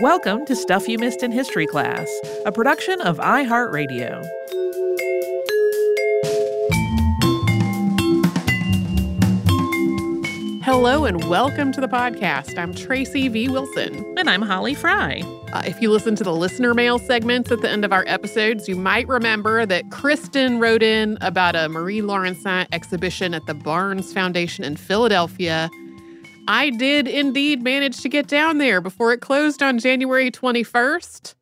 Welcome to Stuff You Missed in History Class, a production of iHeartRadio. Hello and welcome to the podcast. I'm Tracy V. Wilson. And I'm Holly Fry. Uh, if you listen to the listener mail segments at the end of our episodes, you might remember that Kristen wrote in about a Marie Laurencin exhibition at the Barnes Foundation in Philadelphia I did indeed manage to get down there before it closed on January 21st.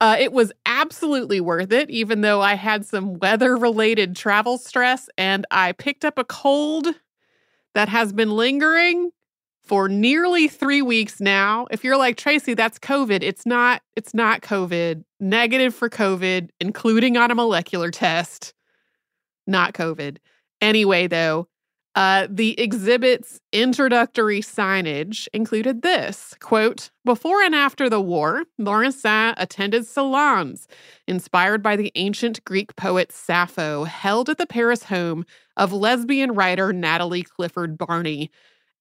Uh, it was absolutely worth it, even though I had some weather related travel stress and I picked up a cold that has been lingering for nearly three weeks now. If you're like Tracy, that's COVID. It's not, it's not COVID. Negative for COVID, including on a molecular test. Not COVID. Anyway, though, uh, the exhibit's introductory signage included this quote, Before and after the war, Laurencin attended salons inspired by the ancient Greek poet Sappho, held at the Paris home of lesbian writer Natalie Clifford Barney.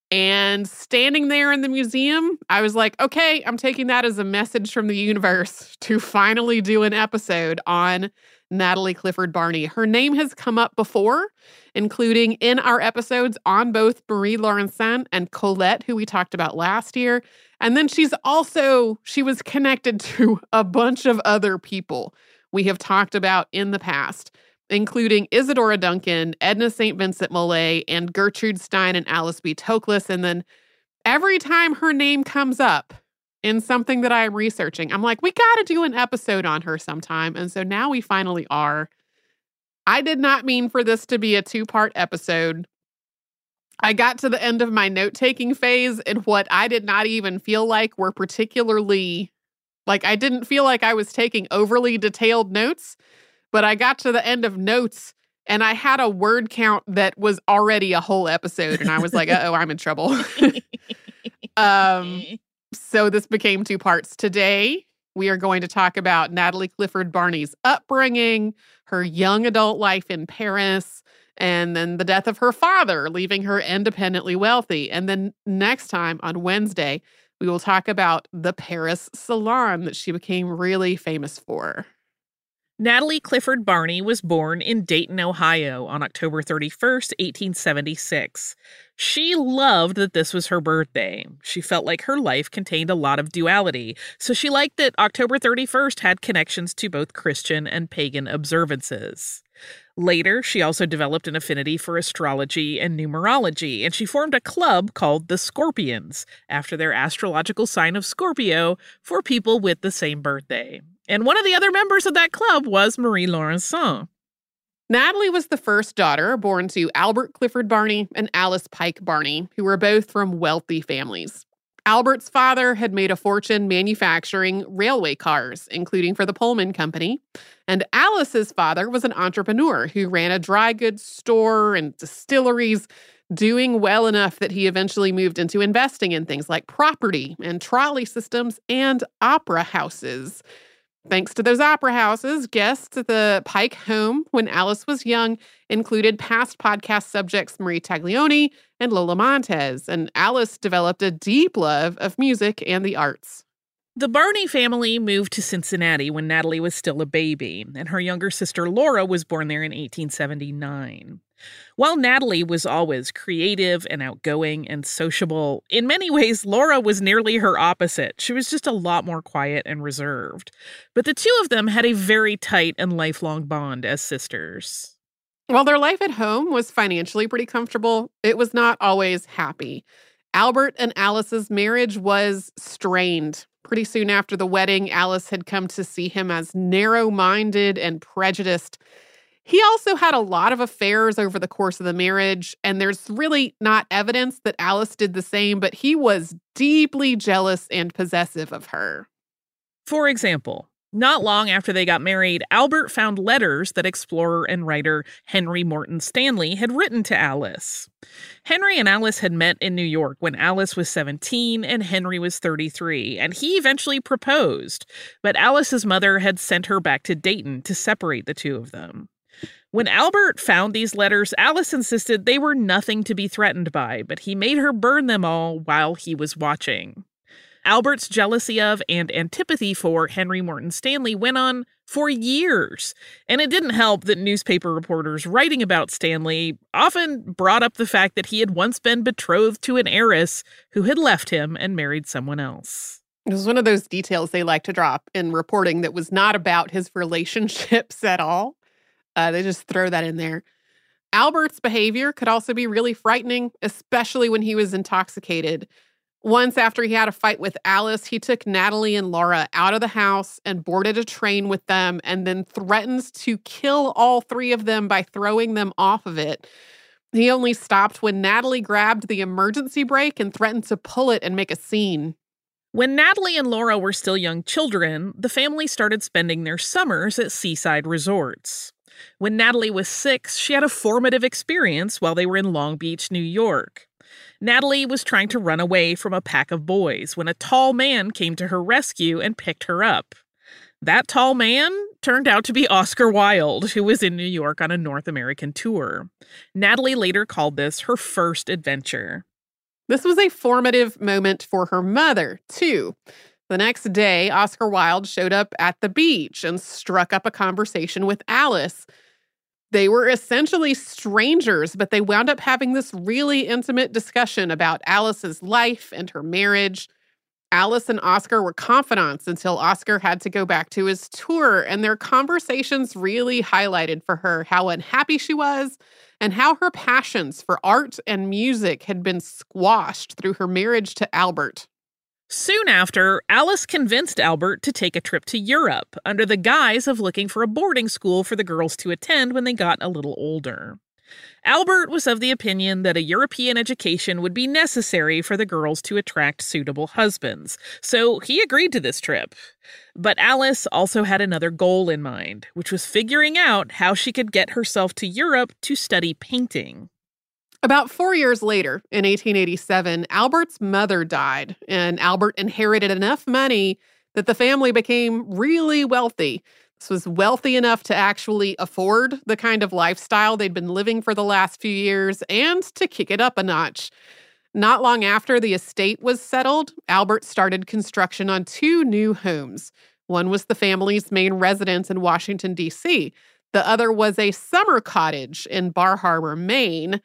And standing there in the museum, I was like, okay, I'm taking that as a message from the universe to finally do an episode on Natalie Clifford Barney. Her name has come up before, including in our episodes on both Marie Laurencin and Colette, who we talked about last year. And then she's also, she was connected to a bunch of other people we have talked about in the past, including Isadora Duncan, Edna St. Vincent Millay, and Gertrude Stein and Alice B. Toklas. And then every time her name comes up, in something that I'm researching. I'm like, we got to do an episode on her sometime. And so now we finally are. I did not mean for this to be a two part episode. I got to the end of my note taking phase, and what I did not even feel like were particularly like I didn't feel like I was taking overly detailed notes, but I got to the end of notes and I had a word count that was already a whole episode, and I was like, oh, I'm in trouble. um, so this became two parts. Today, we are going to talk about Natalie Clifford Barney's upbringing, her young adult life in Paris, and then the death of her father, leaving her independently wealthy. And then next time on Wednesday, we will talk about the Paris salon that she became really famous for. Natalie Clifford Barney was born in Dayton, Ohio on October 31st, 1876. She loved that this was her birthday. She felt like her life contained a lot of duality, so she liked that October 31st had connections to both Christian and pagan observances. Later, she also developed an affinity for astrology and numerology, and she formed a club called the Scorpions, after their astrological sign of Scorpio, for people with the same birthday. And one of the other members of that club was Marie Laurencin. Natalie was the first daughter born to Albert Clifford Barney and Alice Pike Barney, who were both from wealthy families. Albert's father had made a fortune manufacturing railway cars, including for the Pullman Company. And Alice's father was an entrepreneur who ran a dry goods store and distilleries, doing well enough that he eventually moved into investing in things like property and trolley systems and opera houses. Thanks to those opera houses, guests at the Pike home when Alice was young included past podcast subjects Marie Taglioni and Lola Montez, and Alice developed a deep love of music and the arts. The Barney family moved to Cincinnati when Natalie was still a baby, and her younger sister Laura was born there in 1879. While Natalie was always creative and outgoing and sociable, in many ways, Laura was nearly her opposite. She was just a lot more quiet and reserved. But the two of them had a very tight and lifelong bond as sisters. While their life at home was financially pretty comfortable, it was not always happy. Albert and Alice's marriage was strained. Pretty soon after the wedding, Alice had come to see him as narrow minded and prejudiced. He also had a lot of affairs over the course of the marriage, and there's really not evidence that Alice did the same, but he was deeply jealous and possessive of her. For example, not long after they got married, Albert found letters that explorer and writer Henry Morton Stanley had written to Alice. Henry and Alice had met in New York when Alice was 17 and Henry was 33, and he eventually proposed, but Alice's mother had sent her back to Dayton to separate the two of them. When Albert found these letters, Alice insisted they were nothing to be threatened by, but he made her burn them all while he was watching. Albert's jealousy of and antipathy for Henry Morton Stanley went on for years, and it didn't help that newspaper reporters writing about Stanley often brought up the fact that he had once been betrothed to an heiress who had left him and married someone else. It was one of those details they like to drop in reporting that was not about his relationships at all. Uh, they just throw that in there. Albert's behavior could also be really frightening, especially when he was intoxicated. Once, after he had a fight with Alice, he took Natalie and Laura out of the house and boarded a train with them, and then threatens to kill all three of them by throwing them off of it. He only stopped when Natalie grabbed the emergency brake and threatened to pull it and make a scene. When Natalie and Laura were still young children, the family started spending their summers at seaside resorts. When Natalie was six, she had a formative experience while they were in Long Beach, New York. Natalie was trying to run away from a pack of boys when a tall man came to her rescue and picked her up. That tall man turned out to be Oscar Wilde, who was in New York on a North American tour. Natalie later called this her first adventure. This was a formative moment for her mother, too. The next day, Oscar Wilde showed up at the beach and struck up a conversation with Alice. They were essentially strangers, but they wound up having this really intimate discussion about Alice's life and her marriage. Alice and Oscar were confidants until Oscar had to go back to his tour, and their conversations really highlighted for her how unhappy she was and how her passions for art and music had been squashed through her marriage to Albert. Soon after, Alice convinced Albert to take a trip to Europe under the guise of looking for a boarding school for the girls to attend when they got a little older. Albert was of the opinion that a European education would be necessary for the girls to attract suitable husbands, so he agreed to this trip. But Alice also had another goal in mind, which was figuring out how she could get herself to Europe to study painting. About four years later, in 1887, Albert's mother died, and Albert inherited enough money that the family became really wealthy. This was wealthy enough to actually afford the kind of lifestyle they'd been living for the last few years and to kick it up a notch. Not long after the estate was settled, Albert started construction on two new homes. One was the family's main residence in Washington, D.C., the other was a summer cottage in Bar Harbor, Maine.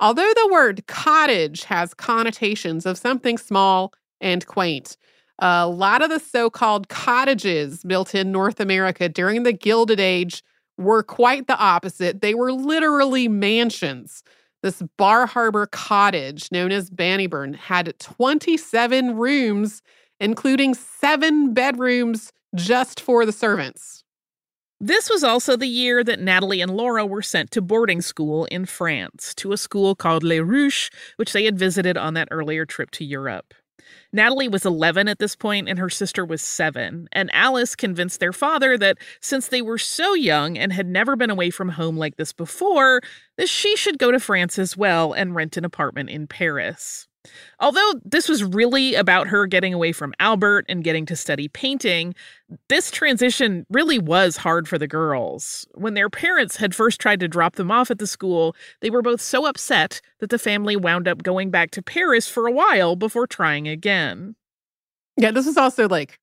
Although the word cottage has connotations of something small and quaint, a lot of the so called cottages built in North America during the Gilded Age were quite the opposite. They were literally mansions. This Bar Harbor cottage, known as Ban-y-Bryn, had 27 rooms, including seven bedrooms just for the servants. This was also the year that Natalie and Laura were sent to boarding school in France, to a school called Les Ruches, which they had visited on that earlier trip to Europe. Natalie was 11 at this point and her sister was 7, and Alice convinced their father that since they were so young and had never been away from home like this before, that she should go to France as well and rent an apartment in Paris. Although this was really about her getting away from Albert and getting to study painting, this transition really was hard for the girls. When their parents had first tried to drop them off at the school, they were both so upset that the family wound up going back to Paris for a while before trying again. Yeah, this is also like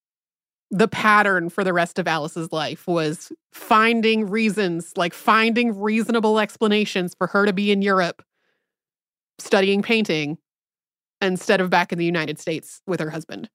the pattern for the rest of Alice's life was finding reasons, like finding reasonable explanations for her to be in Europe studying painting instead of back in the United States with her husband.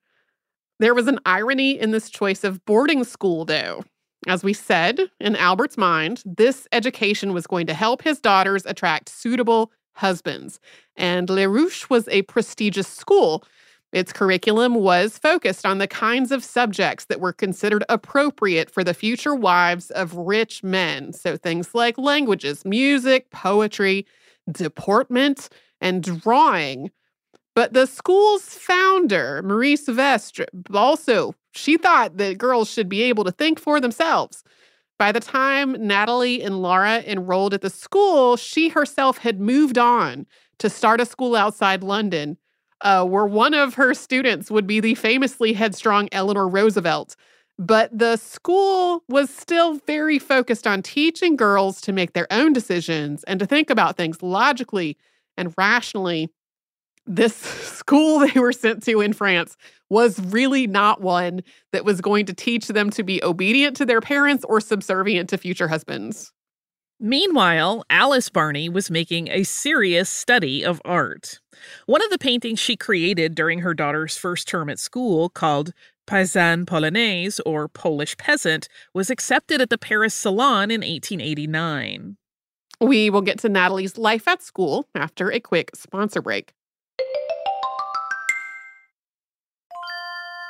There was an irony in this choice of boarding school, though. As we said, in Albert's mind, this education was going to help his daughters attract suitable husbands. And Les Ruches was a prestigious school. Its curriculum was focused on the kinds of subjects that were considered appropriate for the future wives of rich men. So things like languages, music, poetry, deportment, and drawing. But the school's founder, Marie Souvestre, also, she thought that girls should be able to think for themselves. By the time Natalie and Laura enrolled at the school, she herself had moved on to start a school outside London, uh, where one of her students would be the famously headstrong Eleanor Roosevelt. But the school was still very focused on teaching girls to make their own decisions and to think about things logically and rationally this school they were sent to in France was really not one that was going to teach them to be obedient to their parents or subservient to future husbands. Meanwhile, Alice Barney was making a serious study of art. One of the paintings she created during her daughter's first term at school, called Paysanne Polonaise, or Polish Peasant, was accepted at the Paris Salon in 1889. We will get to Natalie's life at school after a quick sponsor break.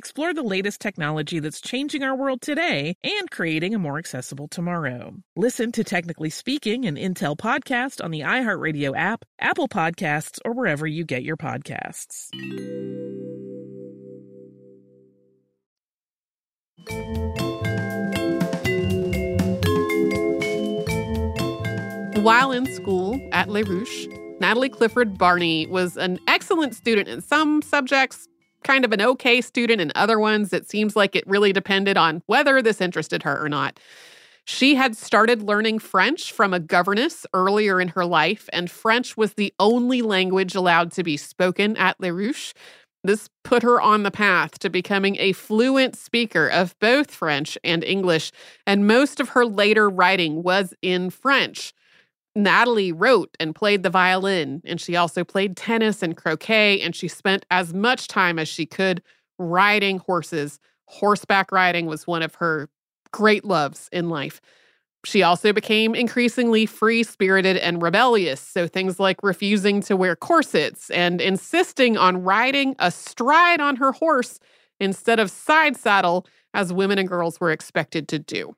explore the latest technology that's changing our world today and creating a more accessible tomorrow. Listen to Technically Speaking, an Intel podcast on the iHeartRadio app, Apple Podcasts, or wherever you get your podcasts. While in school at Les Ruches, Natalie Clifford Barney was an excellent student in some subjects, kind of an okay student and other ones. It seems like it really depended on whether this interested her or not. She had started learning French from a governess earlier in her life, and French was the only language allowed to be spoken at Les Ruches. This put her on the path to becoming a fluent speaker of both French and English, and most of her later writing was in French. Natalie wrote and played the violin, and she also played tennis and croquet, and she spent as much time as she could riding horses. Horseback riding was one of her great loves in life. She also became increasingly free spirited and rebellious. So, things like refusing to wear corsets and insisting on riding astride on her horse instead of side saddle, as women and girls were expected to do.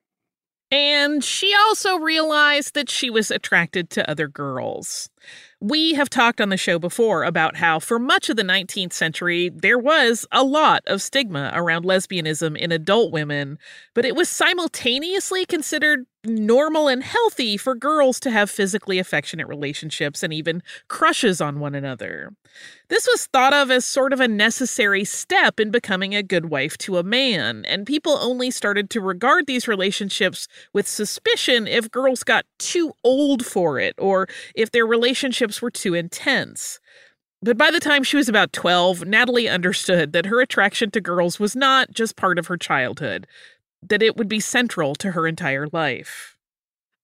And she also realized that she was attracted to other girls. We have talked on the show before about how, for much of the 19th century, there was a lot of stigma around lesbianism in adult women, but it was simultaneously considered normal and healthy for girls to have physically affectionate relationships and even crushes on one another. This was thought of as sort of a necessary step in becoming a good wife to a man, and people only started to regard these relationships with suspicion if girls got too old for it or if their relationships were too intense. But by the time she was about 12, Natalie understood that her attraction to girls was not just part of her childhood that it would be central to her entire life.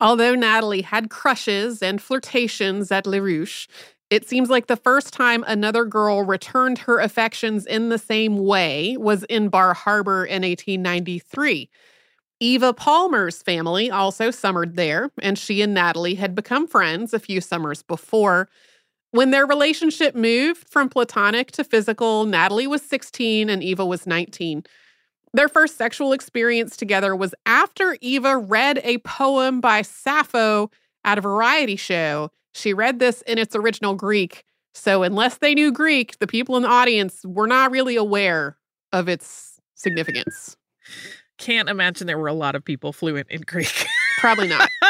Although Natalie had crushes and flirtations at Les Ruches, it seems like the first time another girl returned her affections in the same way was in Bar Harbor in 1893. Eva Palmer's family also summered there, and she and Natalie had become friends a few summers before. When their relationship moved from platonic to physical, Natalie was 16 and Eva was 19. Their first sexual experience together was after Eva read a poem by Sappho at a variety show. She read this in its original Greek. So, unless they knew Greek, the people in the audience were not really aware of its significance. Can't imagine there were a lot of people fluent in Greek. Probably not.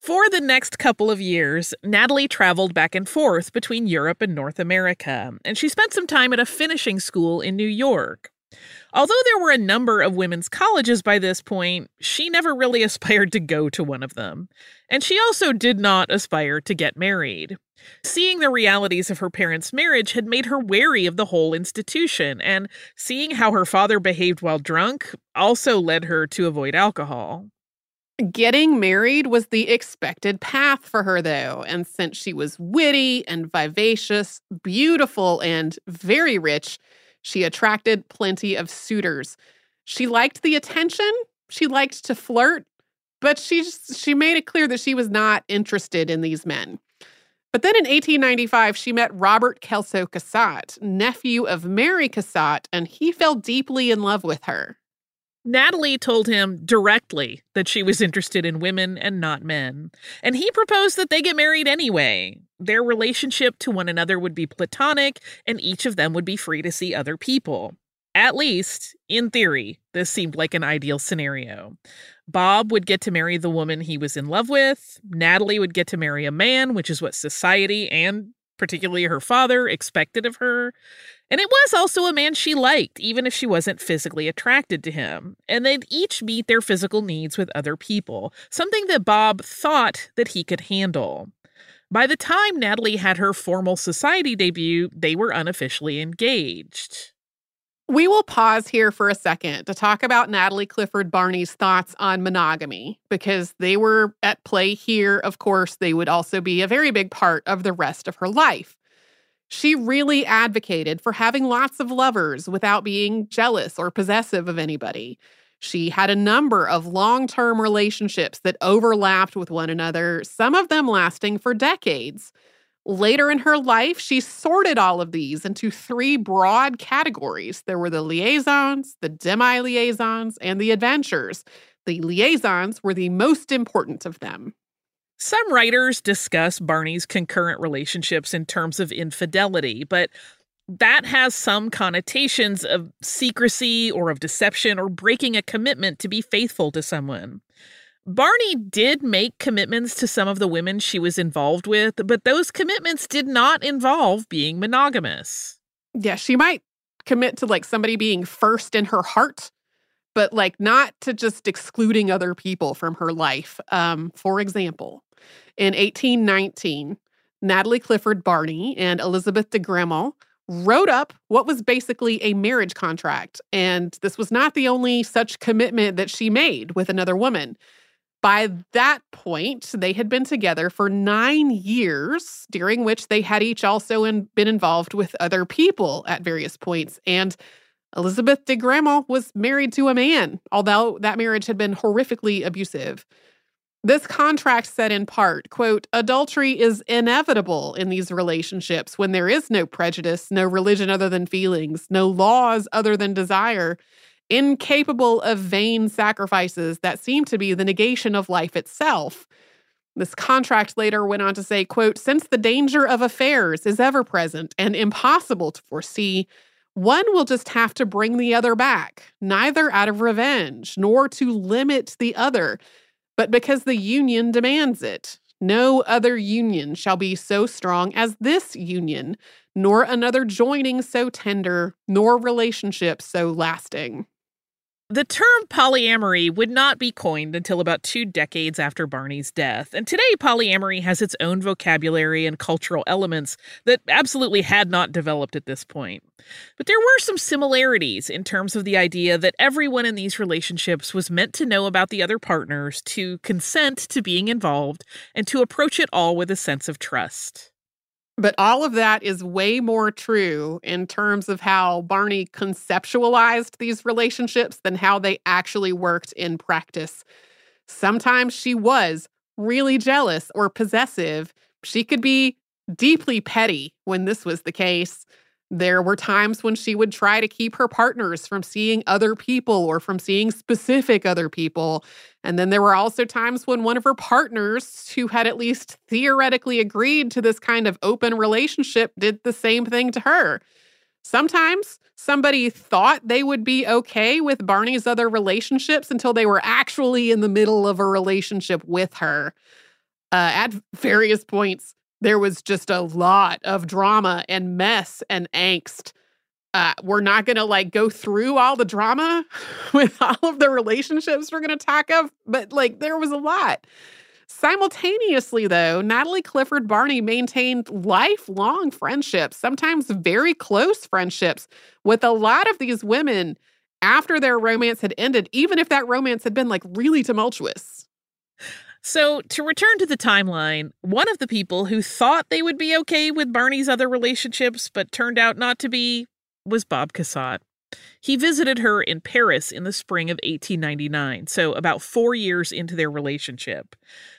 For the next couple of years, Natalie traveled back and forth between Europe and North America, and she spent some time at a finishing school in New York. Although there were a number of women's colleges by this point, she never really aspired to go to one of them. And she also did not aspire to get married. Seeing the realities of her parents' marriage had made her wary of the whole institution, and seeing how her father behaved while drunk also led her to avoid alcohol. Getting married was the expected path for her, though, and since she was witty and vivacious, beautiful, and very rich, she attracted plenty of suitors. She liked the attention, she liked to flirt, but she she made it clear that she was not interested in these men. But then in 1895, she met Robert Kelso Cassatt, nephew of Mary Cassatt, and he fell deeply in love with her. Natalie told him directly that she was interested in women and not men, and he proposed that they get married anyway. Their relationship to one another would be platonic, and each of them would be free to see other people. At least, in theory, this seemed like an ideal scenario. Bob would get to marry the woman he was in love with. Natalie would get to marry a man, which is what society and particularly her father, expected of her. And it was also a man she liked, even if she wasn't physically attracted to him. And they'd each meet their physical needs with other people, something that Bob thought that he could handle. By the time Natalie had her formal society debut, they were unofficially engaged. We will pause here for a second to talk about Natalie Clifford Barney's thoughts on monogamy because they were at play here. Of course, they would also be a very big part of the rest of her life. She really advocated for having lots of lovers without being jealous or possessive of anybody. She had a number of long term relationships that overlapped with one another, some of them lasting for decades. Later in her life, she sorted all of these into three broad categories. There were the liaisons, the demi liaisons, and the adventures. The liaisons were the most important of them. Some writers discuss Barney's concurrent relationships in terms of infidelity, but that has some connotations of secrecy or of deception or breaking a commitment to be faithful to someone. Barney did make commitments to some of the women she was involved with, but those commitments did not involve being monogamous. Yeah, she might commit to like somebody being first in her heart, but like not to just excluding other people from her life. Um, for example, in 1819, Natalie Clifford Barney and Elisabeth de Gramont wrote up what was basically a marriage contract. And this was not the only such commitment that she made with another woman. By that point, they had been together for nine years, during which they had each also in, been involved with other people at various points. And Elisabeth de Gramont was married to a man, although that marriage had been horrifically abusive. This contract said in part, quote, adultery is inevitable in these relationships when there is no prejudice, no religion other than feelings, no laws other than desire, incapable of vain sacrifices that seem to be the negation of life itself. This contract later went on to say, quote, since the danger of affairs is ever present and impossible to foresee, one will just have to bring the other back, neither out of revenge nor to limit the other, but because the union demands it. No other union shall be so strong as this union, nor another joining so tender, nor relationship so lasting. The term polyamory would not be coined until about two decades after Barney's death, and today polyamory has its own vocabulary and cultural elements that absolutely had not developed at this point. But there were some similarities in terms of the idea that everyone in these relationships was meant to know about the other partners, to consent to being involved, and to approach it all with a sense of trust. But all of that is way more true in terms of how Barney conceptualized these relationships than how they actually worked in practice. Sometimes she was really jealous or possessive. She could be deeply petty when this was the case. There were times when she would try to keep her partners from seeing other people or from seeing specific other people. And then there were also times when one of her partners, who had at least theoretically agreed to this kind of open relationship, did the same thing to her. Sometimes somebody thought they would be okay with Barney's other relationships until they were actually in the middle of a relationship with her. Uh, at various points, there was just a lot of drama and mess and angst. Uh, we're not going to like go through all the drama with all of the relationships we're going to talk of, but like there was a lot. Simultaneously, though, Natalie Clifford Barney maintained lifelong friendships, sometimes very close friendships with a lot of these women after their romance had ended, even if that romance had been like really tumultuous. So, to return to the timeline, one of the people who thought they would be okay with Barney's other relationships but turned out not to be was Bob Cassatt. He visited her in Paris in the spring of 1899, so about four years into their relationship.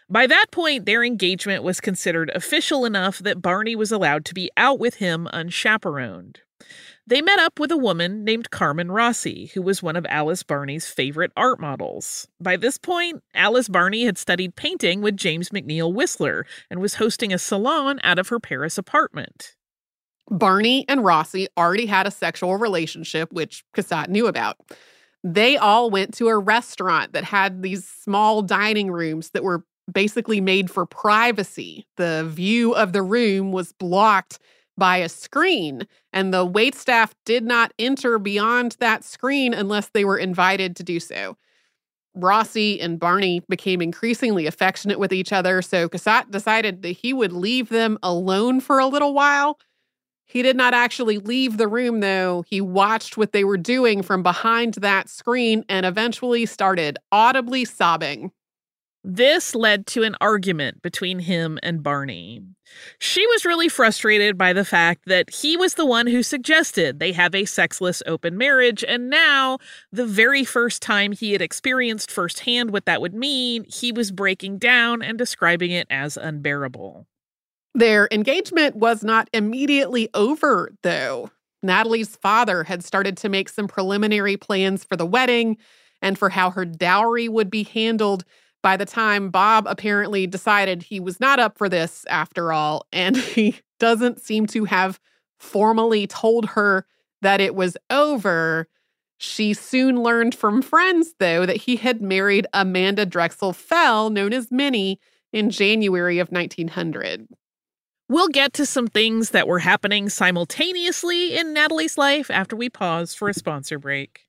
By that point, their engagement was considered official enough that Barney was allowed to be out with him unchaperoned. They met up with a woman named Carmen Rossi, who was one of Alice Barney's favorite art models. By this point, Alice Barney had studied painting with James McNeill Whistler and was hosting a salon out of her Paris apartment. Barney and Rossi already had a sexual relationship, which Cassatt knew about. They all went to a restaurant that had these small dining rooms that were basically made for privacy. The view of the room was blocked by a screen, and the wait staff did not enter beyond that screen unless they were invited to do so. Rossi and Barney became increasingly affectionate with each other, so Cassatt decided that he would leave them alone for a little while. He did not actually leave the room, though. He watched what they were doing from behind that screen and eventually started audibly sobbing. This led to an argument between him and Barney. She was really frustrated by the fact that he was the one who suggested they have a sexless open marriage, and now, the very first time he had experienced firsthand what that would mean, he was breaking down and describing it as unbearable. Their engagement was not immediately over, though. Natalie's father had started to make some preliminary plans for the wedding and for how her dowry would be handled by the time Bob apparently decided he was not up for this after all, and he doesn't seem to have formally told her that it was over. She soon learned from friends, though, that he had married Amanda Drexel Fell, known as Minnie, in January of 1900. We'll get to some things that were happening simultaneously in Natalie's life after we pause for a sponsor break.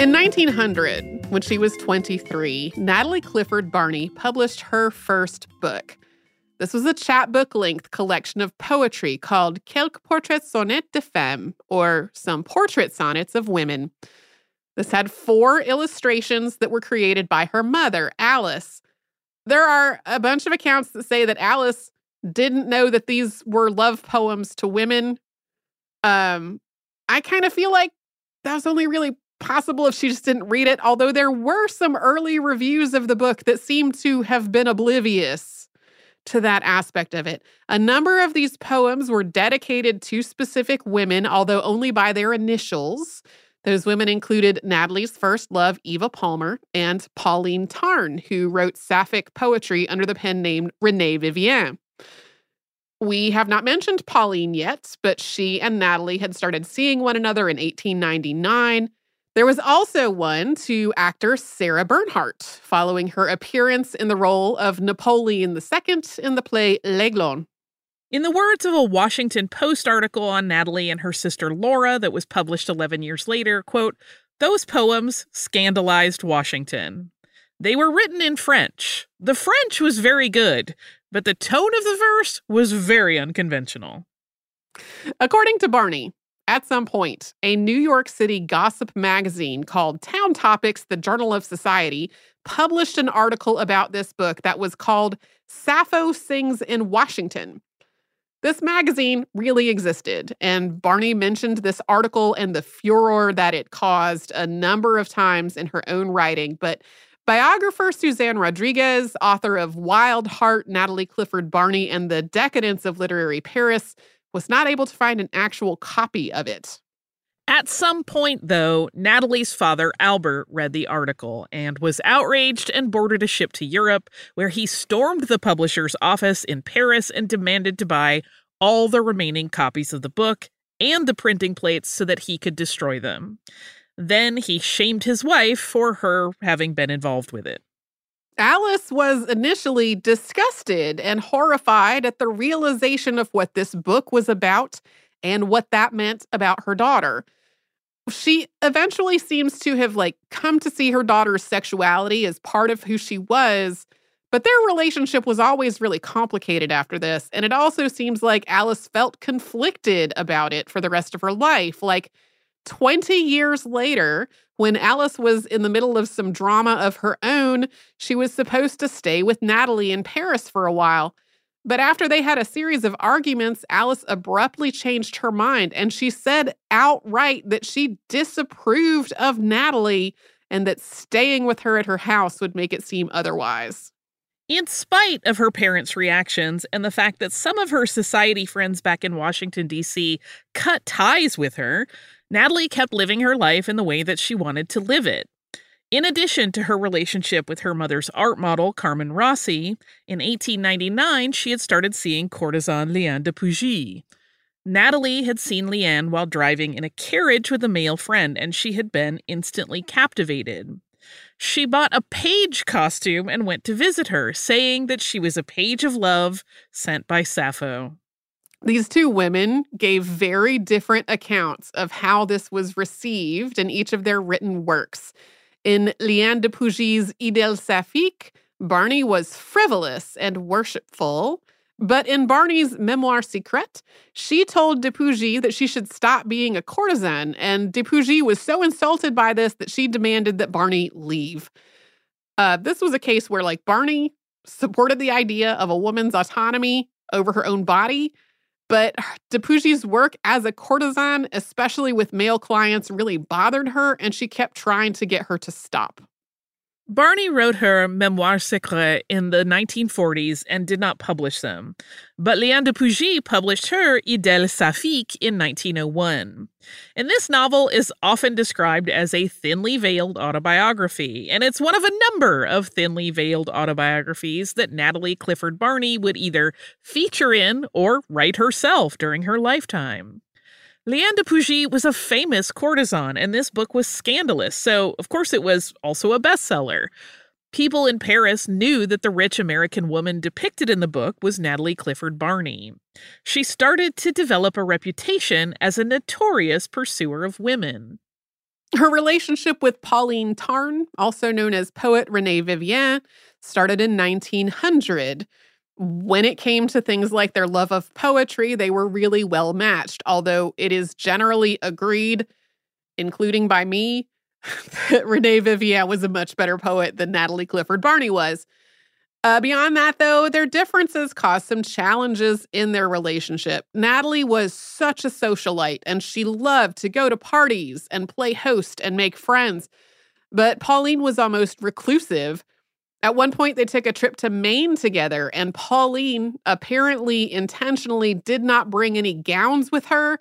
In 1900, when she was 23, Natalie Clifford Barney published her first book. This was a chapbook length collection of poetry called Quelques Portraits Sonnets de Femmes, or Some Portrait Sonnets of Women. This had four illustrations that were created by her mother, Alice. There are a bunch of accounts that say that Alice didn't know that these were love poems to women. Um, I kind of feel like that was only really possible if she just didn't read it, although there were some early reviews of the book that seemed to have been oblivious to that aspect of it. A number of these poems were dedicated to specific women, although only by their initials. Those women included Natalie's first love, Eva Palmer, and Pauline Tarn, who wrote sapphic poetry under the pen name Renee Vivien. We have not mentioned Pauline yet, but she and Natalie had started seeing one another in 1899. There was also one to actor Sarah Bernhardt, following her appearance in the role of Napoleon II in the play L'Aiglon. In the words of a Washington Post article on Natalie and her sister Laura that was published 11 years later, quote, those poems scandalized Washington. They were written in French. The French was very good, but the tone of the verse was very unconventional. According to Barney, at some point, a New York City gossip magazine called Town Topics, the Journal of Society, published an article about this book that was called Sappho Sings in Washington. This magazine really existed, and Barney mentioned this article and the furor that it caused a number of times in her own writing. But biographer Suzanne Rodriguez, author of Wild Heart, Natalie Clifford Barney, and the Decadence of Literary Paris, was not able to find an actual copy of it. At some point, though, Natalie's father, Albert, read the article and was outraged and boarded a ship to Europe, where he stormed the publisher's office in Paris and demanded to buy all the remaining copies of the book and the printing plates so that he could destroy them. Then he shamed his wife for her having been involved with it. Alice was initially disgusted and horrified at the realization of what this book was about and what that meant about her daughter she eventually seems to have like come to see her daughter's sexuality as part of who she was but their relationship was always really complicated after this and it also seems like alice felt conflicted about it for the rest of her life like 20 years later when alice was in the middle of some drama of her own she was supposed to stay with natalie in paris for a while but after they had a series of arguments, Alice abruptly changed her mind and she said outright that she disapproved of Natalie and that staying with her at her house would make it seem otherwise. In spite of her parents' reactions and the fact that some of her society friends back in Washington, D.C. cut ties with her, Natalie kept living her life in the way that she wanted to live it. In addition to her relationship with her mother's art model, Carmen Rossi, in 1899 she had started seeing courtesan Liane de Pougy. Natalie had seen Liane while driving in a carriage with a male friend, and she had been instantly captivated. She bought a page costume and went to visit her, saying that she was a page of love sent by Sappho. These two women gave very different accounts of how this was received in each of their written works. In Liane de Pougy's Idylle Saphique, Barney was frivolous and worshipful. But in Barney's Memoir Secret, she told de Pougy that she should stop being a courtesan, and de Pougy was so insulted by this that she demanded that Barney leave. Uh, this was a case where, like, Barney supported the idea of a woman's autonomy over her own body, but de Pougy's work as a courtesan, especially with male clients, really bothered her, and she kept trying to get her to stop. Barney wrote her Memoirs Secrets in the 1940s and did not publish them, but Liane de Pougy published her Idylle Saphique in 1901. And this novel is often described as a thinly veiled autobiography, and it's one of a number of thinly veiled autobiographies that Natalie Clifford Barney would either feature in or write herself during her lifetime. Liane de Pougy was a famous courtesan, and this book was scandalous, so of course it was also a bestseller. People in Paris knew that the rich American woman depicted in the book was Natalie Clifford Barney. She started to develop a reputation as a notorious pursuer of women. Her relationship with Pauline Tarn, also known as poet Renee Vivien, started in 1900. When it came to things like their love of poetry, they were really well matched, although it is generally agreed, including by me, that Renee Vivien was a much better poet than Natalie Clifford Barney was. Uh, beyond that, though, their differences caused some challenges in their relationship. Natalie was such a socialite and she loved to go to parties and play host and make friends. But Pauline was almost reclusive. At one point, they took a trip to Maine together, and Pauline apparently intentionally did not bring any gowns with her,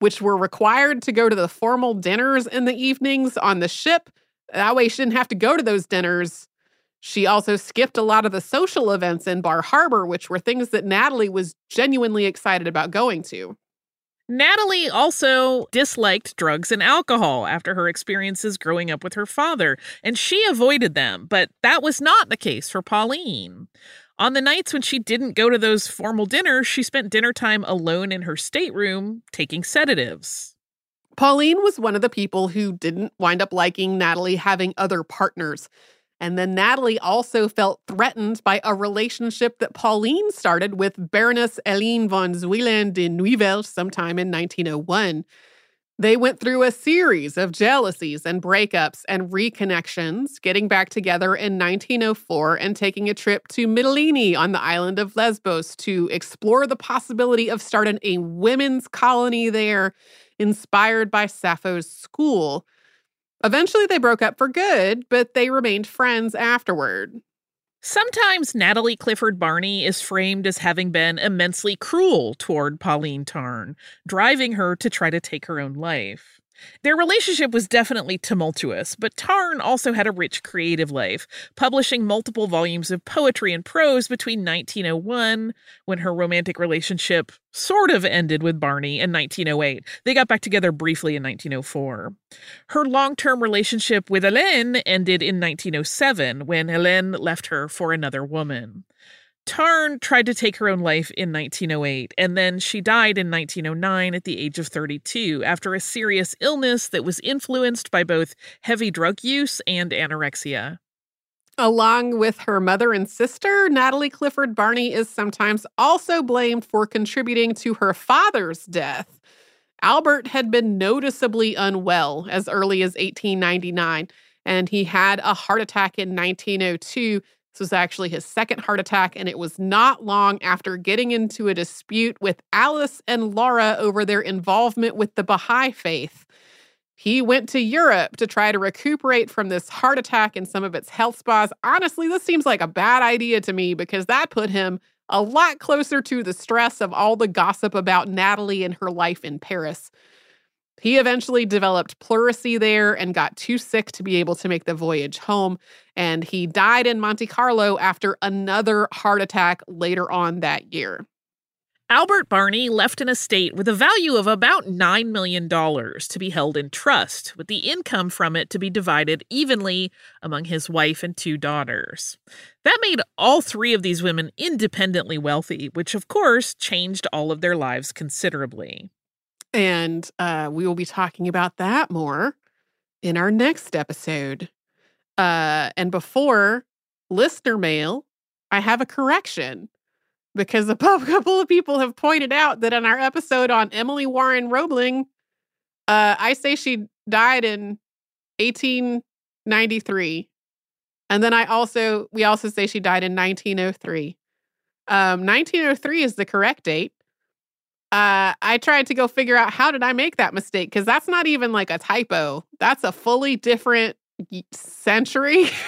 which were required to go to the formal dinners in the evenings on the ship. That way, she didn't have to go to those dinners she also skipped a lot of the social events in Bar Harbor, which were things that Natalie was genuinely excited about going to. Natalie also disliked drugs and alcohol after her experiences growing up with her father, and she avoided them, but that was not the case for Pauline. On the nights when she didn't go to those formal dinners, she spent dinner time alone in her stateroom taking sedatives. Pauline was one of the people who didn't wind up liking Natalie having other partners. And then Natalie also felt threatened by a relationship that Pauline started with Baroness Helene von Zuylen de Nyevelt sometime in 1901. They went through a series of jealousies and breakups and reconnections, getting back together in 1904 and taking a trip to Mytilene on the island of Lesbos to explore the possibility of starting a women's colony there inspired by Sappho's school. Eventually, they broke up for good, but they remained friends afterward. Sometimes Natalie Clifford Barney is framed as having been immensely cruel toward Pauline Tarn, driving her to try to take her own life. Their relationship was definitely tumultuous, but Tarn also had a rich creative life, publishing multiple volumes of poetry and prose between 1901, when her romantic relationship sort of ended with Barney, and 1908. They got back together briefly in 1904. Her long term relationship with Helene ended in 1907 when Helene left her for another woman. Tarn tried to take her own life in 1908, and then she died in 1909 at the age of 32 after a serious illness that was influenced by both heavy drug use and anorexia. Along with her mother and sister, Natalie Clifford Barney is sometimes also blamed for contributing to her father's death. Albert had been noticeably unwell as early as 1899, and he had a heart attack in 1902 this was actually his second heart attack, and it was not long after getting into a dispute with Alice and Laura over their involvement with the Baha'i faith. He went to Europe to try to recuperate from this heart attack in some of its health spas. Honestly, this seems like a bad idea to me because that put him a lot closer to the stress of all the gossip about Natalie and her life in Paris. He eventually developed pleurisy there and got too sick to be able to make the voyage home. And he died in Monte Carlo after another heart attack later on that year. Albert Barney left an estate with a value of about $9 million to be held in trust, with the income from it to be divided evenly among his wife and two daughters. That made all three of these women independently wealthy, which of course changed all of their lives considerably. And uh, we will be talking about that more in our next episode. Uh, and before listener mail, I have a correction because a couple of people have pointed out that in our episode on Emily Warren Roebling, uh, I say she died in 1893. And then I also, we also say she died in 1903. Um, 1903 is the correct date uh, I tried to go figure out how did I make that mistake because that's not even like a typo. That's a fully different century.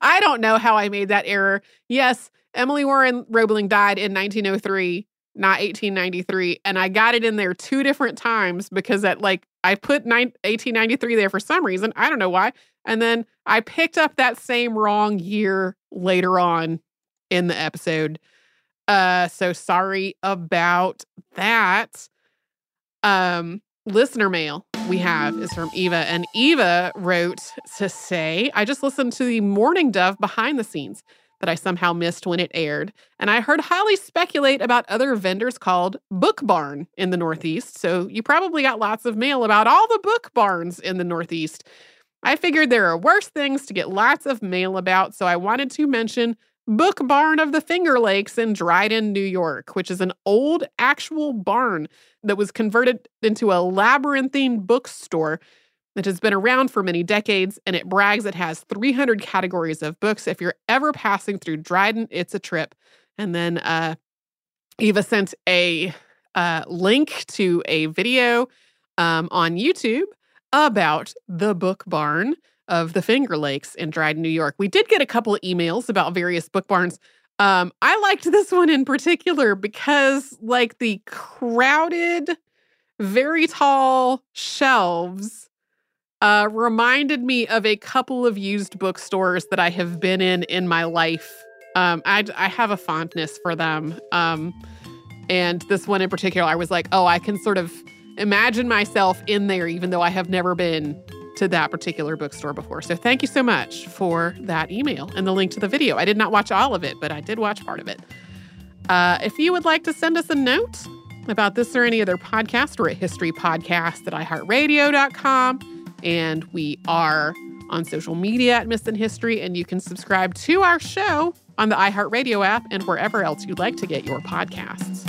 I don't know how I made that error. Yes, Emily Warren Roebling died in 1903, not 1893, and I got it in there two different times because at like I put 1893 there for some reason. I don't know why. And then I picked up that same wrong year later on in the episode. Uh, so sorry about that. Um, listener mail we have is from Eva, and Eva wrote to say, I just listened to the Mourning Dove behind the scenes. that I somehow missed when it aired. And I heard Holly speculate about other vendors called Book Barn in the Northeast. So you probably got lots of mail about all the book barns in the Northeast. I figured there are worse things to get lots of mail about, so I wanted to mention Book Barn of the Finger Lakes in Dryden, New York, which is an old actual barn that was converted into a labyrinthine bookstore that has been around for many decades and it brags it has 300 categories of books. If you're ever passing through Dryden, it's a trip. And then uh, Eva sent a uh, link to a video um, on YouTube about the book barn of the Finger Lakes in Dryden, New York. We did get a couple of emails about various book barns. Um, I liked this one in particular because, like, the crowded, very tall shelves uh, reminded me of a couple of used bookstores that I have been in in my life. Um, I, I have a fondness for them. Um, and this one in particular, I was like, oh, I can sort of imagine myself in there, even though I have never been to that particular bookstore before. So thank you so much for that email and the link to the video. I did not watch all of it, but I did watch part of it. Uh, if you would like to send us a note about this or any other podcast, we're at historypodcast at iheartradio.com. And we are on social media at Missed in History, and you can subscribe to our show on the iHeartRadio app and wherever else you'd like to get your podcasts.